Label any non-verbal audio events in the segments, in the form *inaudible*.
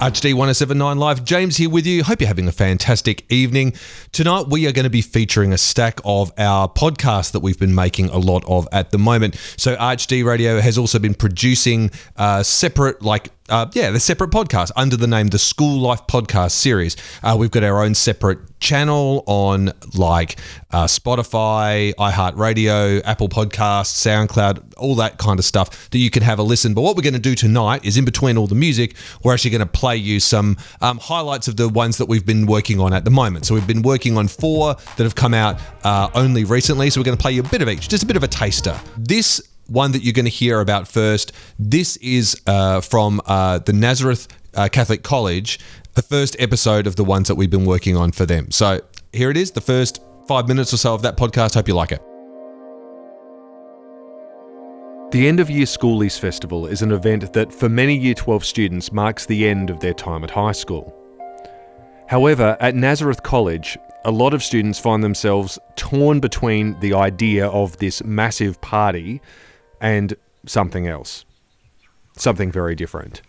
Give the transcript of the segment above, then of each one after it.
HD 1079 Live, James here with you. Hope you're having a fantastic evening. Tonight, we are going to be featuring a stack of our podcasts that we've been making a lot of at the moment. So, HD Radio has also been producing uh, separate, like, uh, yeah, the separate podcast under the name the School Life Podcast Series. Uh, we've got our own separate channel on like uh, Spotify, iHeartRadio, Apple Podcasts, SoundCloud, all that kind of stuff that you can have a listen. But what we're going to do tonight is in between all the music, we're actually going to play you some um, highlights of the ones that we've been working on at the moment. So we've been working on four that have come out uh, only recently. So we're going to play you a bit of each, just a bit of a taster. This one that you're going to hear about first. This is uh, from uh, the Nazareth uh, Catholic College, the first episode of the ones that we've been working on for them. So here it is, the first five minutes or so of that podcast. Hope you like it. The End of Year Schoolies Festival is an event that, for many Year 12 students, marks the end of their time at high school. However, at Nazareth College, a lot of students find themselves torn between the idea of this massive party and something else. Something very different.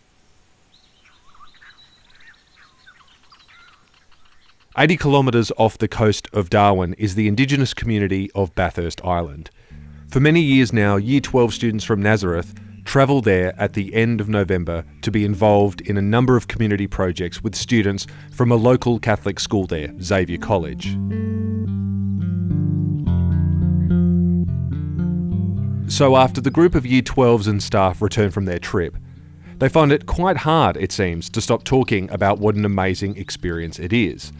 80 kilometres off the coast of Darwin is the Indigenous community of Bathurst Island. For many years now, Year 12 students from Nazareth travel there at the end of November to be involved in a number of community projects with students from a local Catholic school there, Xavier College. So, after the group of Year 12s and staff return from their trip, they find it quite hard, it seems, to stop talking about what an amazing experience it is.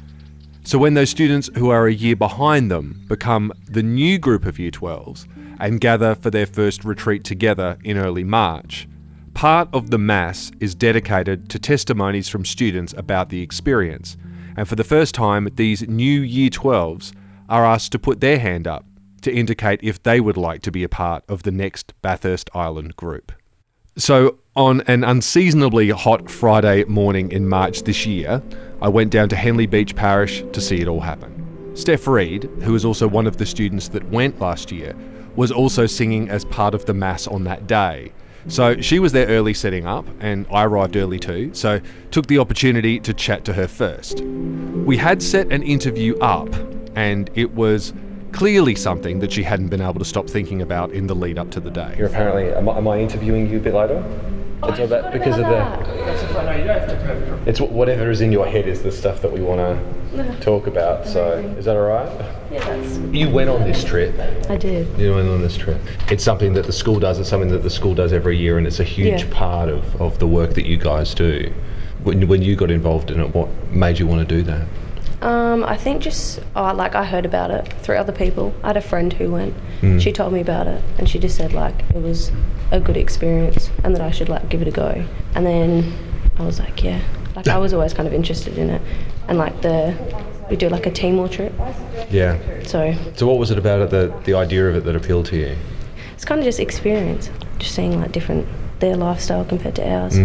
So, when those students who are a year behind them become the new group of Year 12s and gather for their first retreat together in early March, part of the Mass is dedicated to testimonies from students about the experience. And for the first time, these new Year 12s are asked to put their hand up to indicate if they would like to be a part of the next Bathurst Island group. So, on an unseasonably hot Friday morning in March this year, I went down to Henley Beach Parish to see it all happen. Steph Reed, who is also one of the students that went last year, was also singing as part of the Mass on that day. So she was there early setting up, and I arrived early too, so took the opportunity to chat to her first. We had set an interview up, and it was clearly something that she hadn't been able to stop thinking about in the lead up to the day. You're apparently. Am I, am I interviewing you a bit later? It's all that because of the. It's whatever is in your head is the stuff that we want to *laughs* talk about. So is that all right? Yeah. You went on this trip. I did. You went on this trip. It's something that the school does. It's something that the school does every year, and it's a huge Yeah. part of, of the work that you guys do. When, when you got involved in it, what made you want to do that? Um, I think just oh, like I heard about it through other people. I had a friend who went. She told me about it, and she just said like it was a good experience, and that I should like give it a go. And then I was like, yeah, like I was always kind of interested in it, and like the we do like a team Timor trip, Yeah. so So what was it about it, the, the idea of it that appealed to you? it's kind of just experience, just seeing like different their lifestyle compared to ours.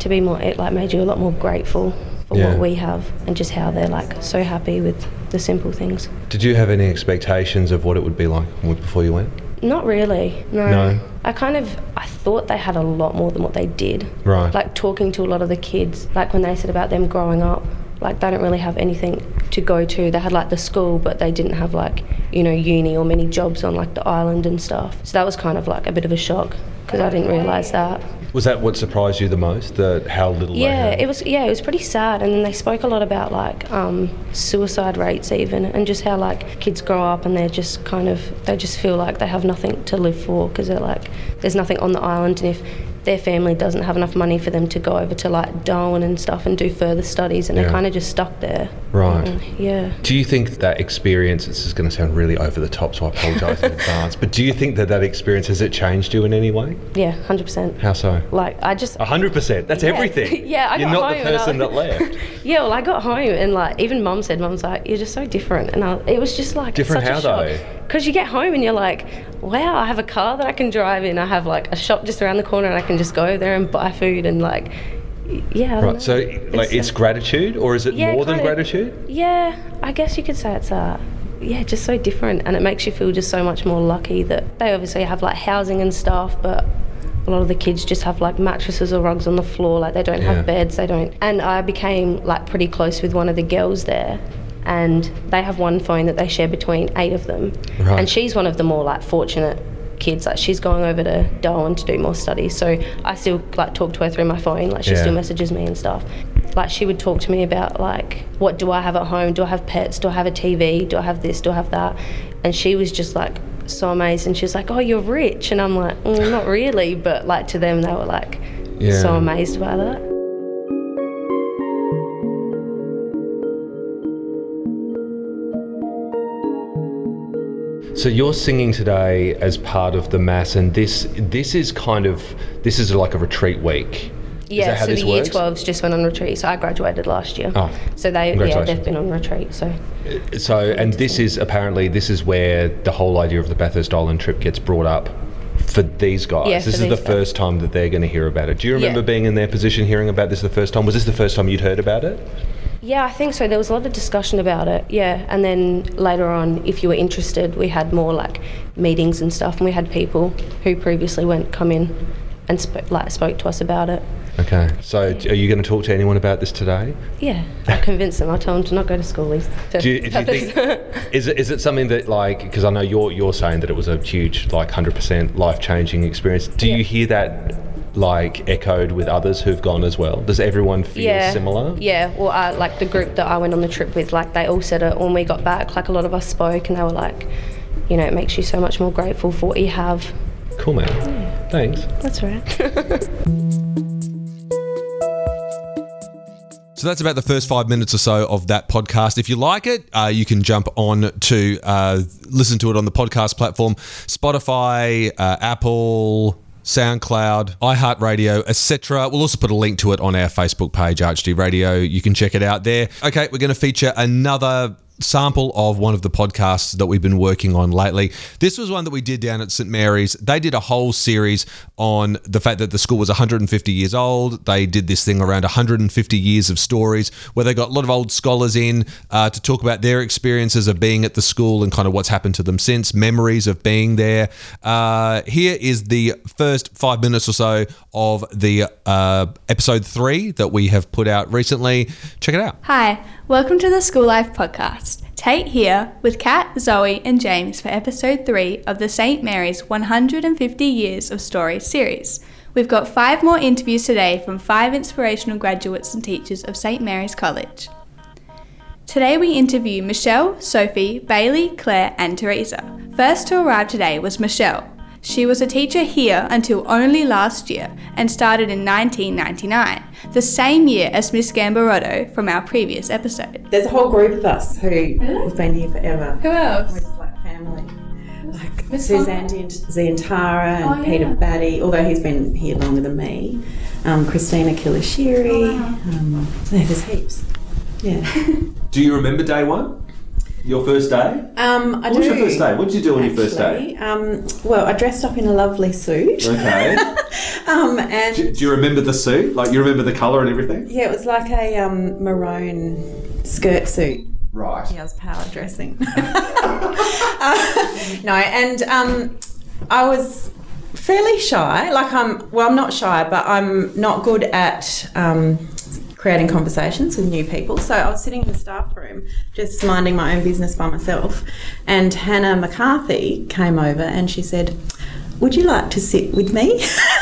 To be more, it like made you a lot more grateful Yeah. what we have, and just how they're like so happy with the simple things. Did you have any expectations of what it would be like before you went? Not really. No. No? I kind of I thought they had a lot more than what they did. Right. Like talking to a lot of the kids, like when they said about them growing up, like they don't really have anything to go to. They had like the school, but they didn't have like you know uni or many jobs on like the island and stuff. So that was kind of like a bit of a shock because I didn't realise that. Was that what surprised you the most? The how little Yeah, it was. Yeah, it was pretty sad. And then they spoke a lot about like um, suicide rates, even, and just how like kids grow up and they're just kind of they just feel like they have nothing to live for because they're like there's nothing on the island, and if their family doesn't have enough money for them to go over to like Darwin and stuff and do further studies, and Yeah. they're kind of just stuck there. Right. And, yeah. Do you think that experience, this is going to sound really over the top, so I apologise in advance, but do you think that that experience, has it changed you in any way? Yeah, hundred percent. How so? Like I just 100%, that's Yeah. everything. *laughs* Yeah, I You're not the home and I- person that left. *laughs* Yeah, well, I got home and like even mum said, mum's like, you're just so different, and I, it was just like Different such how, a shock. though? Because you get home and you're like, wow, I have a car that I can drive in. I have like a shop just around the corner, and I can just go there and buy food and like, yeah. Know. Right, so like it's uh, gratitude or is it yeah, more than of. gratitude? Yeah, I guess you could say it's uh yeah, just so different, and it makes you feel just so much more lucky that they obviously have like housing and stuff, but a lot of the kids just have like mattresses or rugs on the floor, like they don't Yeah. have beds, they don't. And I became like pretty close with one of the girls there. And they have one phone that they share between eight of them. Right. And she's one of the more like fortunate kids. Like she's going over to Darwin to do more studies. So I still like talk to her through my phone. Like she Yeah. still messages me and stuff. Like she would talk to me about like what do I have at home? Do I have pets? Do I have a TV? Do I have this? Do I have that? And she was just like so amazed and she was like, Oh, you're rich and I'm like, mm, not really but like to them they were like Yeah. so amazed by that. So you're singing today as part of the mass, and this this is kind of this is like a retreat week. Yeah, is that how so the year works? 12s just went on retreat. So I graduated last year. Oh, so they yeah, they've been on retreat. So uh, So, and this is apparently this is where the whole idea of the Bathurst Island trip gets brought up for these guys. Yeah, this is the guys. first time that they're going to hear about it. Do you remember Yeah. being in their position, hearing about this the first time? Was this the first time you'd heard about it? Yeah, I think so. There was a lot of discussion about it. Yeah, and then later on, if you were interested, we had more like meetings and stuff, and we had people who previously went come in and sp- like spoke to us about it. Okay. So, are you going to talk to anyone about this today? Yeah, I'll convince them. I'll tell them to not go to school. To Do you, do you think is it is it something that like because I know you're you're saying that it was a huge like hundred percent life changing experience. Do Yeah. you hear that like echoed with others who've gone as well? Does everyone feel yeah, similar? Yeah, well, I, like the group that I went on the trip with, like they all said it when we got back. Like a lot of us spoke, and they were like, you know, it makes you so much more grateful for what you have. Cool man. Thanks. That's right. *laughs* So that's about the first five minutes or so of that podcast. If you like it, uh, you can jump on to uh, listen to it on the podcast platform Spotify, uh, Apple. SoundCloud, iHeartRadio, etc. We'll also put a link to it on our Facebook page, ArchD Radio. You can check it out there. Okay, we're going to feature another sample of one of the podcasts that we've been working on lately. This was one that we did down at St Mary's. They did a whole series on the fact that the school was 150 years old. They did this thing around 150 years of stories where they got a lot of old scholars in uh, to talk about their experiences of being at the school and kind of what's happened to them since, memories of being there. Uh, here is the first five minutes or so of the uh, episode three that we have put out recently. Check it out. Hi, welcome to the School Life Podcast. Tate here with Kat, Zoe, and James for episode 3 of the St. Mary's 150 Years of Stories series. We've got five more interviews today from five inspirational graduates and teachers of St. Mary's College. Today we interview Michelle, Sophie, Bailey, Claire, and Teresa. First to arrive today was Michelle. She was a teacher here until only last year and started in 1999, the same year as Miss Gambarotto from our previous episode. There's a whole group of us who have been here forever. Who else? We're just like family. Like Miss Suzanne Zientara and Oh, Peter yeah. Batty, although he's been here longer than me. Um, Christina Kilishiri. Oh, wow. um, there's heaps. Yeah. *laughs* *laughs* Do you remember day one? Your first day? Um, I What was your first day? What did you do on your first day? Um, well, I dressed up in a lovely suit. Okay. *laughs* Um, and do, do you remember the suit? Like, you remember the colour and everything? yeah, it was like a um, maroon skirt suit. Right. Yeah, I was power dressing. *laughs* Uh, no, and um, I was fairly shy. Like I'm, well, I'm not shy, but I'm not good at um, creating conversations with new people. So I was sitting in the staff room, just minding my own business by myself, and Hannah McCarthy came over and she said, "Would you like to sit with me?" *laughs*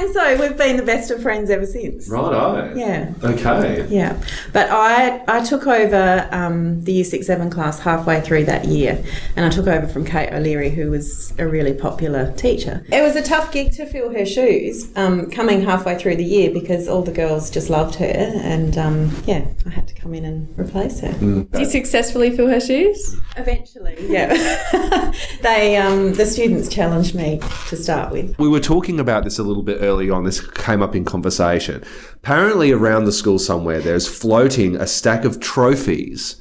and so we've been the best of friends ever since. Righto. Yeah. Okay. Yeah, but I I took over um, the Year Six Seven class halfway through that year, and I took over from Kate O'Leary, who was a really popular teacher. It was a tough gig to fill her shoes, um, coming halfway through the year because all the girls just loved her, and um, yeah, I had to come in and replace her. Did you successfully fill her shoes? Eventually, yeah, *laughs* they um, the students challenged me to start with. We were talking about this a little bit early on. This came up in conversation. Apparently, around the school somewhere, there's floating a stack of trophies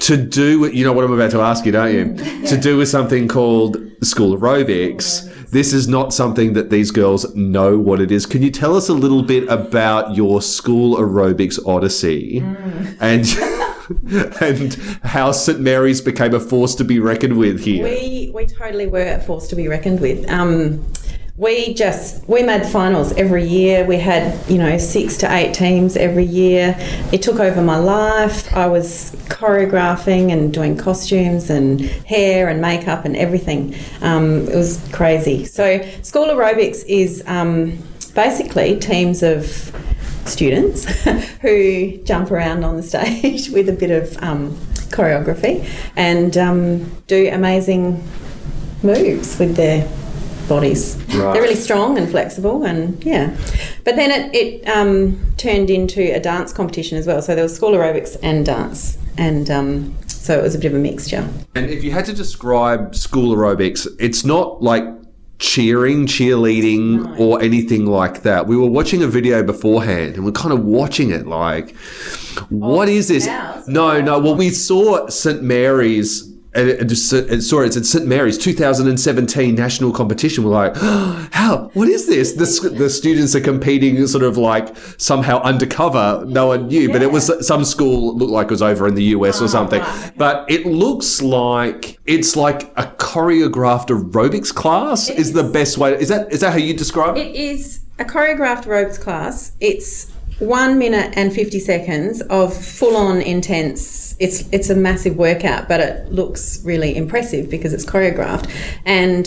to do with, you know what I'm about to ask you, don't you? To do with something called school aerobics. This is not something that these girls know what it is. Can you tell us a little bit about your school aerobics odyssey and *laughs* and how St Mary's became a force to be reckoned with here? We we totally were a force to be reckoned with. Um, we just we made finals every year. We had you know six to eight teams every year. It took over my life. I was choreographing and doing costumes and hair and makeup and everything. Um, it was crazy. So school aerobics is um, basically teams of students *laughs* who jump around on the stage *laughs* with a bit of um, choreography and um, do amazing moves with their bodies. Right. They're really strong and flexible, and yeah. But then it, it um, turned into a dance competition as well. So there was school aerobics and dance, and um, so it was a bit of a mixture. And if you had to describe school aerobics, it's not like cheering, cheerleading, or anything like that. We were watching a video beforehand and we're kind of watching it like, what is this? No, no. Well, we saw St. Mary's. And it, it just, it, sorry, it's at St Mary's 2017 national competition. We're like, *gasps* how? What is this? The, the students are competing, sort of like somehow undercover. No one knew, but it was some school looked like it was over in the US or ah, something. right. But it looks like it's like a choreographed aerobics class. Is the best way? Is that is that how you describe it? It is a choreographed aerobics class. It's one minute and 50 seconds of full on intense. It's, it's a massive workout, but it looks really impressive because it's choreographed. And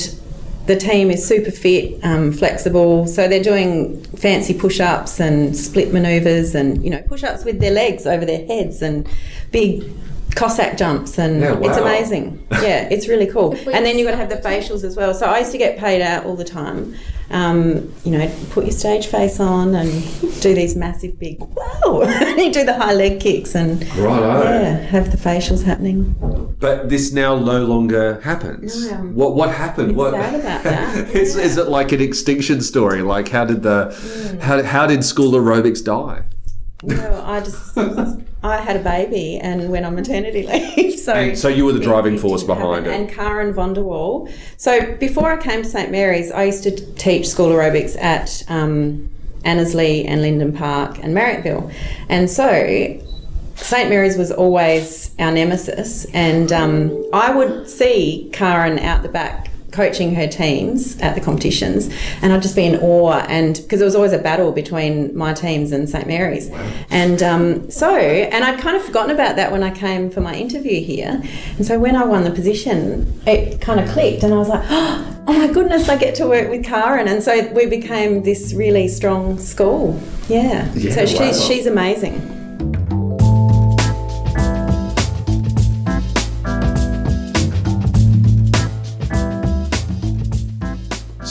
the team is super fit, um, flexible. So they're doing fancy push ups and split maneuvers and, you know, push ups with their legs over their heads and big Cossack jumps. And Yeah, it's amazing. Yeah, it's really cool. and then you've got to have the facials as well. So I used to get paid out all the time. Um, you know, put your stage face on and do these massive big wow. *laughs* And you do the high leg kicks and Righto. yeah, have the facials happening. But this now no longer happens. No. What what happened? What sad about that. *laughs* is, is it like an extinction story? Like how did the how, how did school aerobics die? Well, I just I had a baby and went on maternity *laughs* leave. So And so you were the driving force behind it. And Karen Vonderwall. So before I came to St Mary's, I used to teach school aerobics at um, Annesley and Linden Park and Marryatville, and so. St Mary's was always our nemesis, and um, I would see Karen out the back coaching her teams at the competitions, and I'd just be in awe. And because there was always a battle between my teams and St Mary's, and um, so and I'd kind of forgotten about that when I came for my interview here, and so when I won the position, it kind of clicked, and I was like, *gasps* oh my goodness, I get to work with Karen, and so we became this really strong school. Yeah, Yeah, so she's wow. she's amazing.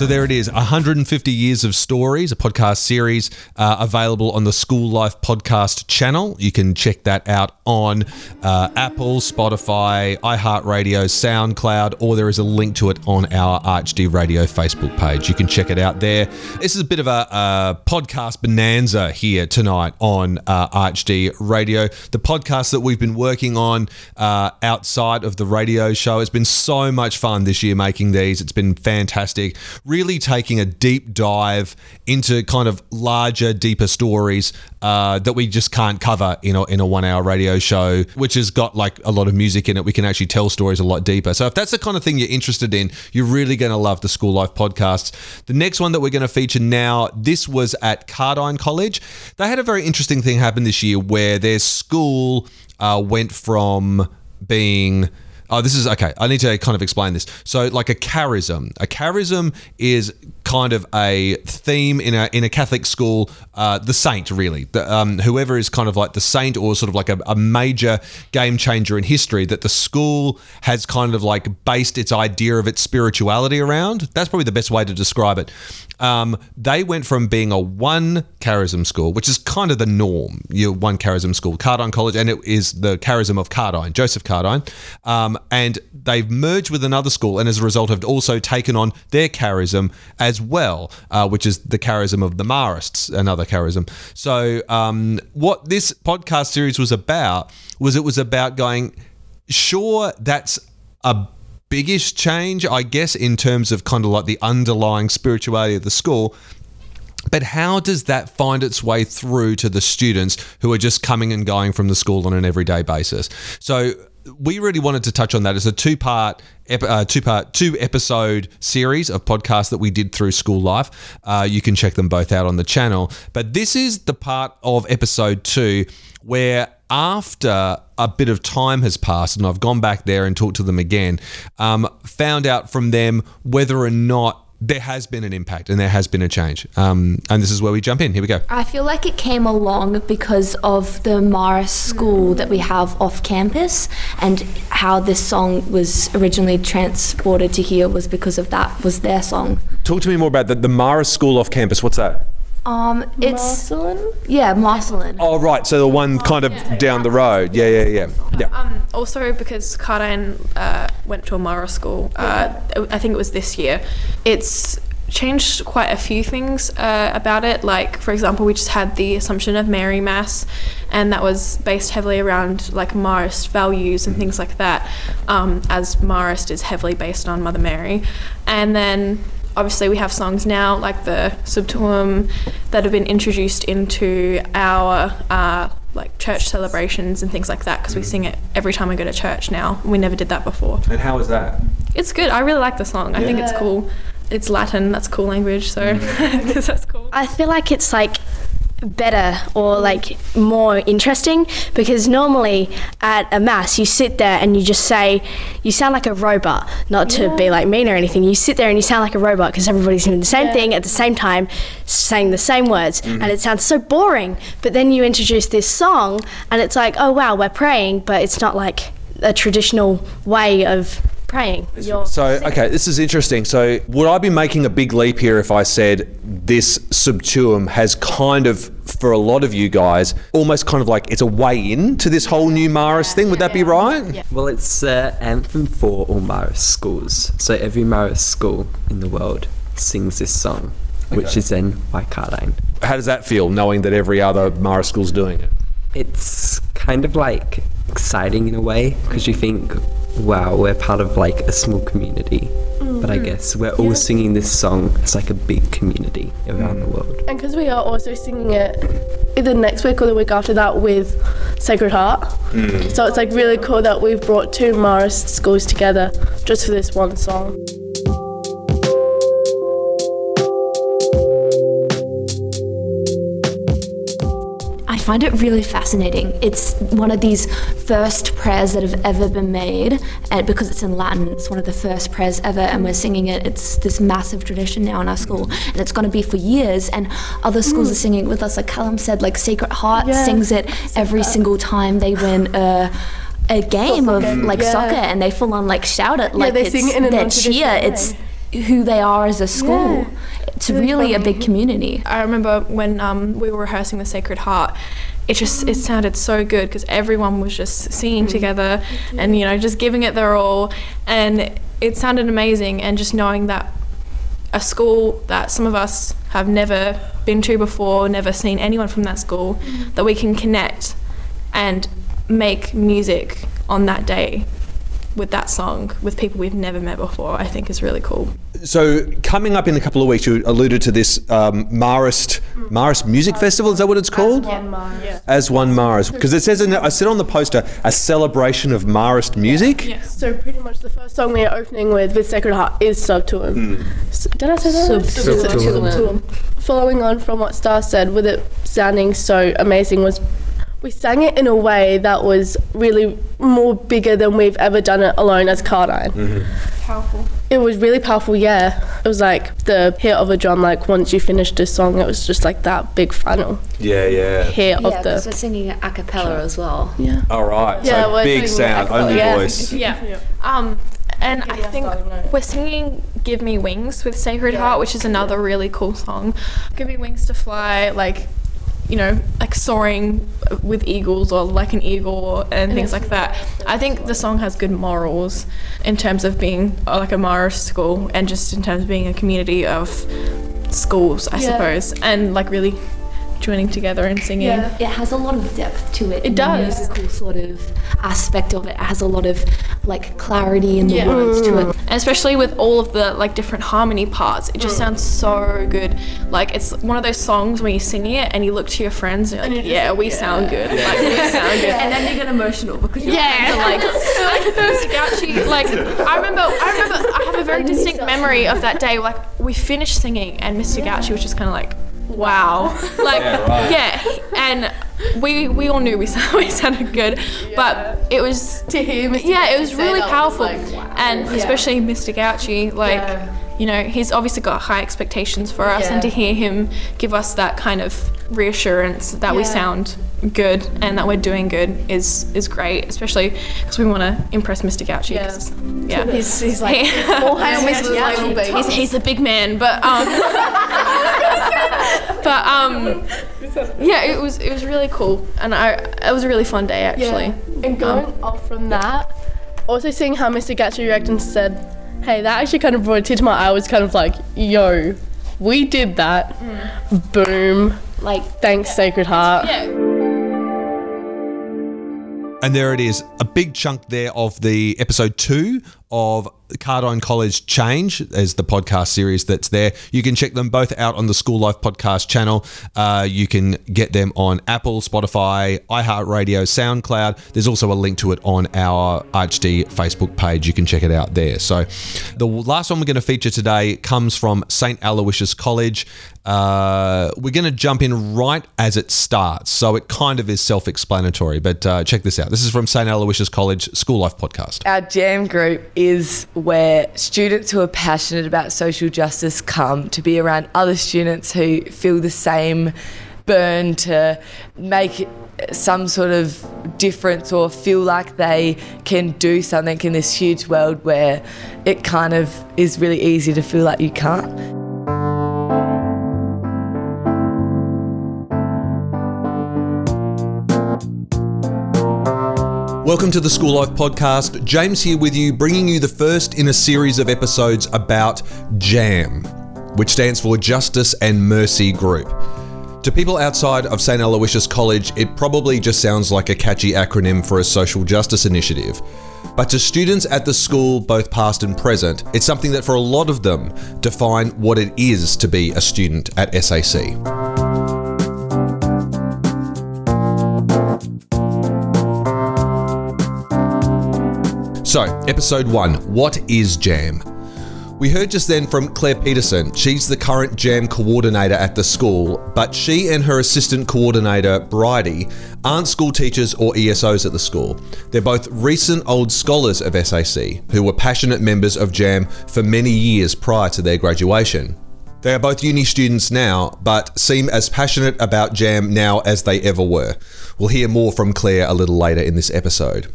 So there it is 150 Years of Stories, a podcast series uh, available on the School Life Podcast channel. You can check that out on uh, Apple, Spotify, iHeartRadio, SoundCloud, or there is a link to it on our ArchD Radio Facebook page. You can check it out there. This is a bit of a, a podcast bonanza here tonight on uh, Radio. The podcast that we've been working on uh, outside of the radio show. It's been so much fun this year making these. It's been fantastic. Really taking a deep dive into kind of larger, deeper stories uh, that we just can't cover in a, in a one hour radio show, which has got like a lot of music in it. We can actually tell stories a lot deeper. So if that's the kind of thing you're interested in, you're really going to love the School Life podcasts. The next one that we're going to feature now, this was at Cardijn College. They had a very interesting thing happen this year where their school uh, went from being Oh, this is okay. I need to kind of explain this. So, like a charism, a charism is kind of a theme in a in a Catholic school. Uh, the saint, really, the, um, whoever is kind of like the saint or sort of like a, a major game changer in history that the school has kind of like based its idea of its spirituality around. That's probably the best way to describe it. Um, they went from being a one charism school, which is kind of the norm. your one charism school, Cardijn College, and it is the charism of Cardijn, Joseph Cardijn. Um, and they've merged with another school, and as a result, have also taken on their charism as well, uh, which is the charism of the Marists, another charism. So, um, what this podcast series was about was it was about going, sure, that's a biggest change, I guess, in terms of kind of like the underlying spirituality of the school. But how does that find its way through to the students who are just coming and going from the school on an everyday basis? So, we really wanted to touch on that. It's a two part, uh, two part, two episode series of podcasts that we did through school life. Uh, you can check them both out on the channel. But this is the part of episode two where after a bit of time has passed and I've gone back there and talked to them again, um, found out from them whether or not there has been an impact and there has been a change. Um, and this is where we jump in. Here we go. I feel like it came along because of the Marist school that we have off campus and how this song was originally transported to here was because of that was their song. Talk to me more about the, the Marist School off campus. What's that? Um, it's yeah, Marcellin. Oh, right. So the one kind of down the road. Yeah, yeah, yeah. Yeah. Um, also, because Cardijn uh, went to a Marist school, uh, I think it was this year, it's changed quite a few things uh, about it. Like, for example, we just had the Assumption of Mary Mass, and that was based heavily around like Marist values and things like that, um, as Marist is heavily based on Mother Mary. And then obviously we have songs now like the Sub Tuum that have been introduced into our uh, like church celebrations and things like that because we sing it every time we go to church now. We never did that before. And how is that? It's good. I really like the song. I think it's cool. It's Latin. That's a cool language. So *laughs* that's cool. I feel like it's like better or like more interesting because normally at a mass you sit there and you just say you sound like a robot not to be like mean or anything. You sit there and you sound like a robot because everybody's doing the same thing at the same time saying the same words mm-hmm. and it sounds so boring. But then you introduce this song and it's like oh wow we're praying but it's not like a traditional way of praying You're So, okay, this is interesting. So, would I be making a big leap here if I said this Sub Tuum has kind of, for a lot of you guys, almost kind of like it's a way in to this whole new Marist thing? Would that be right? Yeah. Well, it's the anthem for all Marist schools. So every Marist school in the world sings this song, which is then by Cardijn. How does that feel, knowing that every other Marist school's doing it? It's kind of like exciting in a way because you think, wow, we're part of like a small community. But I mm-hmm. guess we're all singing this song as like a big community around the mm. world. And because we are also singing it either next week or the week after that with Sacred Heart. Mm. So it's like really cool that we've brought two Marist schools together just for this one song. Find it really fascinating. It's one of these first prayers that have ever been made, and because it's in Latin, it's one of the first prayers ever, and we're singing it. It's this massive tradition now in our school, and it's going to be for years. And other schools hmm. are singing it with us. Like Callum said, like Sacred Heart Yeah. sings it every single time they win a. A game of game. like Yeah. soccer, and they full on like shout it like they it's sing it in their cheer. way. It's who they are as a school. It's really a big community. I remember when um, we were rehearsing the Sacred Heart, it just it sounded so good because everyone was just singing together and you know just giving it their all, and it sounded amazing. And just knowing that a school that some of us have never been to before, never seen anyone from that school, that we can connect and make music on that day with that song with people we've never met before, I think is really cool. So, coming up in a couple of weeks, you alluded to this um, Marist, Marist Music Festival. Is that what it's called? As one Marist. Because it says, in, I said on the poster, a celebration of Marist music. Yes. So pretty much the first song we are opening with with Sacred Heart is Sub Tuum. S- Did I say that? right? Sub Tuum. Subtuum. Following on from what Star said, with it sounding so amazing, was we sang it in a way that was really more bigger than we've ever done it alone as Cardijn. Powerful. It was really powerful, yeah. It was like the hit of a drum, like once you finished a song, it was just like that big final Yeah, yeah. hit Yeah, of because the. we're singing a cappella as well. Yeah. All right. Yeah, so big sound, only Yeah. voice. Yeah. yeah. Um, and I think we're singing "Give Me Wings" with Sacred Heart, which is another really cool song. Give me wings to fly, like you know, like soaring with eagles or like an eagle and things like that. I think the song has good morals in terms of being uh, like a Marist school and just in terms of being a community of schools, I Yeah. suppose, and like really joining together and singing. Yeah. It has a lot of depth to it. It in the does. musical sort of aspect of it. It has a lot of like clarity in the Yeah. words to it. Mm. And especially with all of the like different harmony parts, it just mm. sounds so good. Like it's one of those songs when you're singing it and you look to your friends and you're like, yeah, we sound good. Like we sound good. *laughs* And then you get emotional because your Yeah, friends are like, *laughs* like Mr. Gouchy. *laughs* Like I remember, I remember, I have a very distinct memory of that day. Like we finished singing, and Mr. Gouchy was just kind of like, "Wow," like Yeah, right. yeah, and we we all knew we *laughs* sounded, we sounded good, but it was to hear Mr. Yeah, it was really that was powerful, like, wow. and Yeah. especially Mr. Gouchy, like. Yeah. You know, he's obviously got high expectations for us, and to hear him give us that kind of reassurance that we sound good and that we're doing good is is great, especially because we want to impress Mr. Gouchy. 'cause, Yeah, *laughs* He's- he's like, hail *laughs* Mr. He's, he's a big man, but um, but um, *laughs* yeah, it was it was really cool, and I it was a really fun day actually. Yeah. And um, going off from that, also seeing how Mr. Gatchy reacted and said, hey, that actually kind of brought a tear to my eye. I was kind of like, yo, we did that. Mm. Boom. Like, thanks, Sacred Heart. And there it is, a big chunk there of the episode two of Cardijn College Change as the podcast series that's there. You can check them both out on the School Life Podcast channel. Uh, you can get them on Apple, Spotify, iHeartRadio, SoundCloud. There's also a link to it on our ArchD Facebook page. You can check it out there. So the last one we're going to feature today comes from St. Aloysius College. Uh, we're going to jump in right as it starts. So it kind of is self explanatory, but uh, check this out. This is from St. Aloysius College School Life Podcast. Our jam group is where students who are passionate about social justice come to be around other students who feel the same burn to make some sort of difference or feel like they can do something in this huge world where it kind of is really easy to feel like you can't. Welcome to the School Life Podcast. James here with you, bringing you the first in a series of episodes about JAM, which stands for Justice and Mercy Group. To people outside of St. Aloysius College, it probably just sounds like a catchy acronym for a social justice initiative. But to students at the school, both past and present, it's something that for a lot of them define what it is to be a student at SAC. So, episode one What is JAM? We heard just then from Claire Peterson. She's the current JAM coordinator at the school, but she and her assistant coordinator, Bridie, aren't school teachers or ESOs at the school. They're both recent old scholars of SAC who were passionate members of JAM for many years prior to their graduation. They are both uni students now, but seem as passionate about JAM now as they ever were. We'll hear more from Claire a little later in this episode.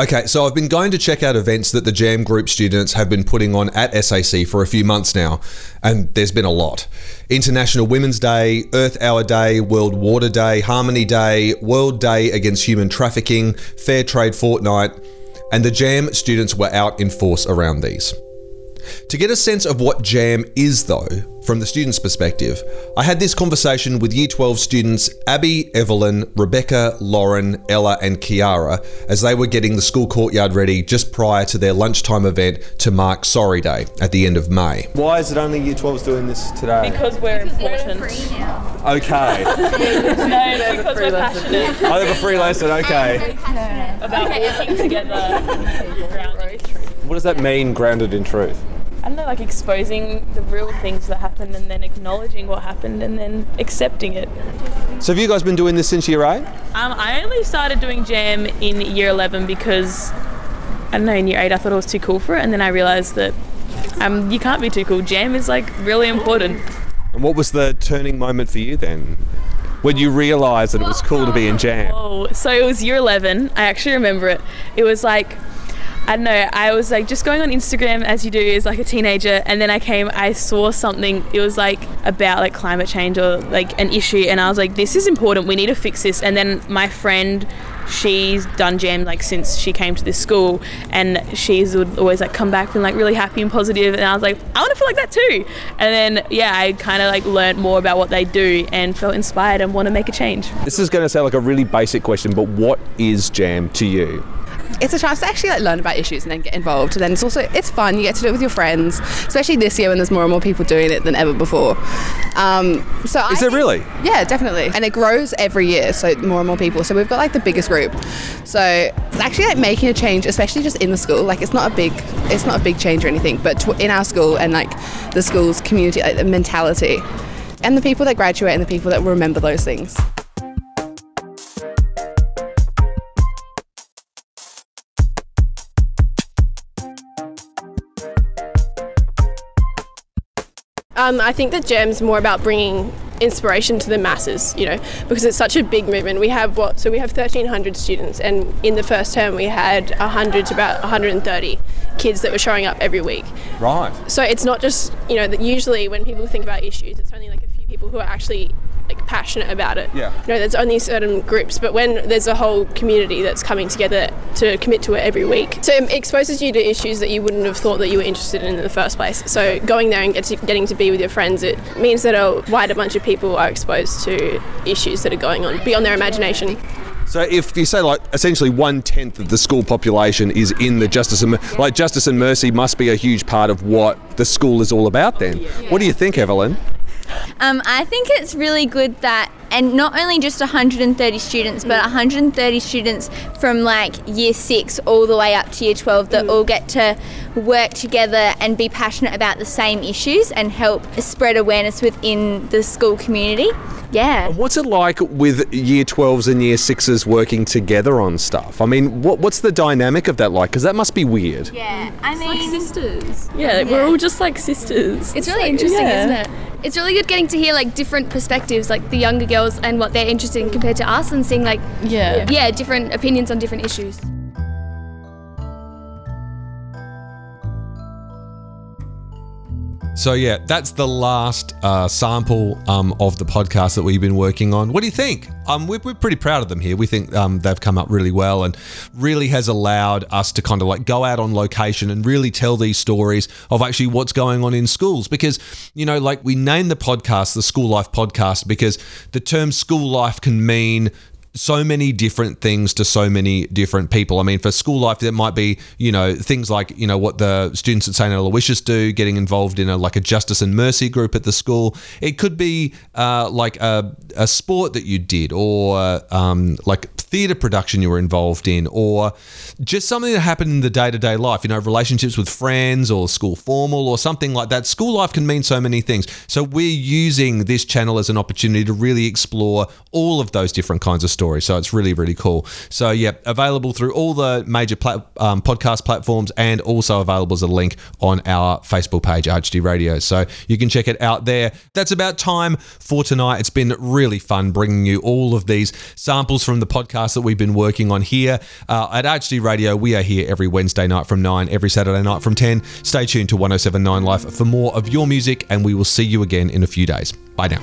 Okay, so I've been going to check out events that the Jam Group students have been putting on at SAC for a few months now, and there's been a lot. International Women's Day, Earth Hour Day, World Water Day, Harmony Day, World Day Against Human Trafficking, Fair Trade Fortnight, and the Jam students were out in force around these. To get a sense of what JAM is, though, from the students' perspective, I had this conversation with Year 12 students Abby, Evelyn, Rebecca, Lauren, Ella, and Kiara as they were getting the school courtyard ready just prior to their lunchtime event to mark Sorry Day at the end of May. Why is it only Year 12s doing this today? Because we're important. okay. *laughs* no, because we're passionate. I have a free lesson, okay. About working together. grounded in truth. What does that mean, grounded in truth? I don't know, like exposing the real things that happened and then acknowledging what happened and then accepting it. So have you guys been doing this since year 8? Um, I only started doing jam in year 11 because, I don't know, in year 8 I thought it was too cool for it and then I realised that um, you can't be too cool. Jam is like really important. And what was the turning moment for you then? When you realised that it was cool to be in jam? Oh, so it was year 11. I actually remember it. It was like, I don't know, I was like just going on Instagram as you do as like a teenager, and then I came, I saw something, it was like about like climate change or like an issue, and I was like, this is important, we need to fix this. And then my friend, she's done jam like since she came to this school, and she's would always like come back feeling like really happy and positive, and I was like, I want to feel like that too. And then yeah, I kind of like learned more about what they do and felt inspired and want to make a change. This is going to sound like a really basic question, but what is jam to you? It's a chance to actually like learn about issues and then get involved. And then it's also it's fun. You get to do it with your friends, especially this year when there's more and more people doing it than ever before. Um, so Is there really? Yeah, definitely. And it grows every year, so more and more people. So we've got like the biggest group. So it's actually like making a change, especially just in the school. Like it's not a big, it's not a big change or anything, but tw- in our school and like the school's community, like the mentality, and the people that graduate and the people that remember those things. Um, I think that JAM's more about bringing inspiration to the masses, you know, because it's such a big movement. We have what? So we have 1,300 students, and in the first term we had 100 to about 130 kids that were showing up every week. Right. So it's not just, you know, that usually when people think about issues, it's only like a few people who are actually like passionate about it. Yeah. You know, there's only certain groups, but when there's a whole community that's coming together to commit to it every week, so it exposes you to issues that you wouldn't have thought that you were interested in in the first place. So going there and get to, getting to be with your friends, it means that a wider bunch of people are exposed to issues that are going on beyond their imagination. So if you say like essentially one tenth of the school population is in the justice and like justice and mercy must be a huge part of what the school is all about. Then, what do you think, Evelyn? Um, I think it's really good that, and not only just 130 students, but 130 students from like year six all the way up to year 12 that mm. all get to work together and be passionate about the same issues and help spread awareness within the school community. Yeah. What's it like with year 12s and year 6s working together on stuff? I mean, what, what's the dynamic of that like? Because that must be weird. Yeah, mm. I mean, like sisters. Yeah, we're all just like sisters. It's really interesting, isn't it? It's really good getting to hear like different perspectives, like the younger girls and what they're interested in compared to us, and seeing like Yeah. yeah, different opinions on different issues. So yeah, that's the last uh, sample um, of the podcast that we've been working on. What do you think? Um, we're, we're pretty proud of them here. We think um, they've come up really well and really has allowed us to kind of like go out on location and really tell these stories of actually what's going on in schools. Because you know, like we named the podcast the School Life Podcast because the term school life can mean so many different things to so many different people. I mean, for school life, there might be, you know, things like, you know, what the students at St. Aloysius do, getting involved in a like a justice and mercy group at the school. It could be uh, like a, a sport that you did or um, like theatre production you were involved in or just something that happened in the day-to-day life, you know, relationships with friends or school formal or something like that. School life can mean so many things. So we're using this channel as an opportunity to really explore all of those different kinds of stories. So it's really, really cool. So yeah, available through all the major plat- um, podcast platforms and also available as a link on our Facebook page, HD Radio. So you can check it out there. That's about time for tonight. It's been really fun bringing you all of these samples from the podcast that we've been working on here uh, at HD Radio. We are here every Wednesday night from 9, every Saturday night from 10. Stay tuned to 1079 Live for more of your music, and we will see you again in a few days. Bye now.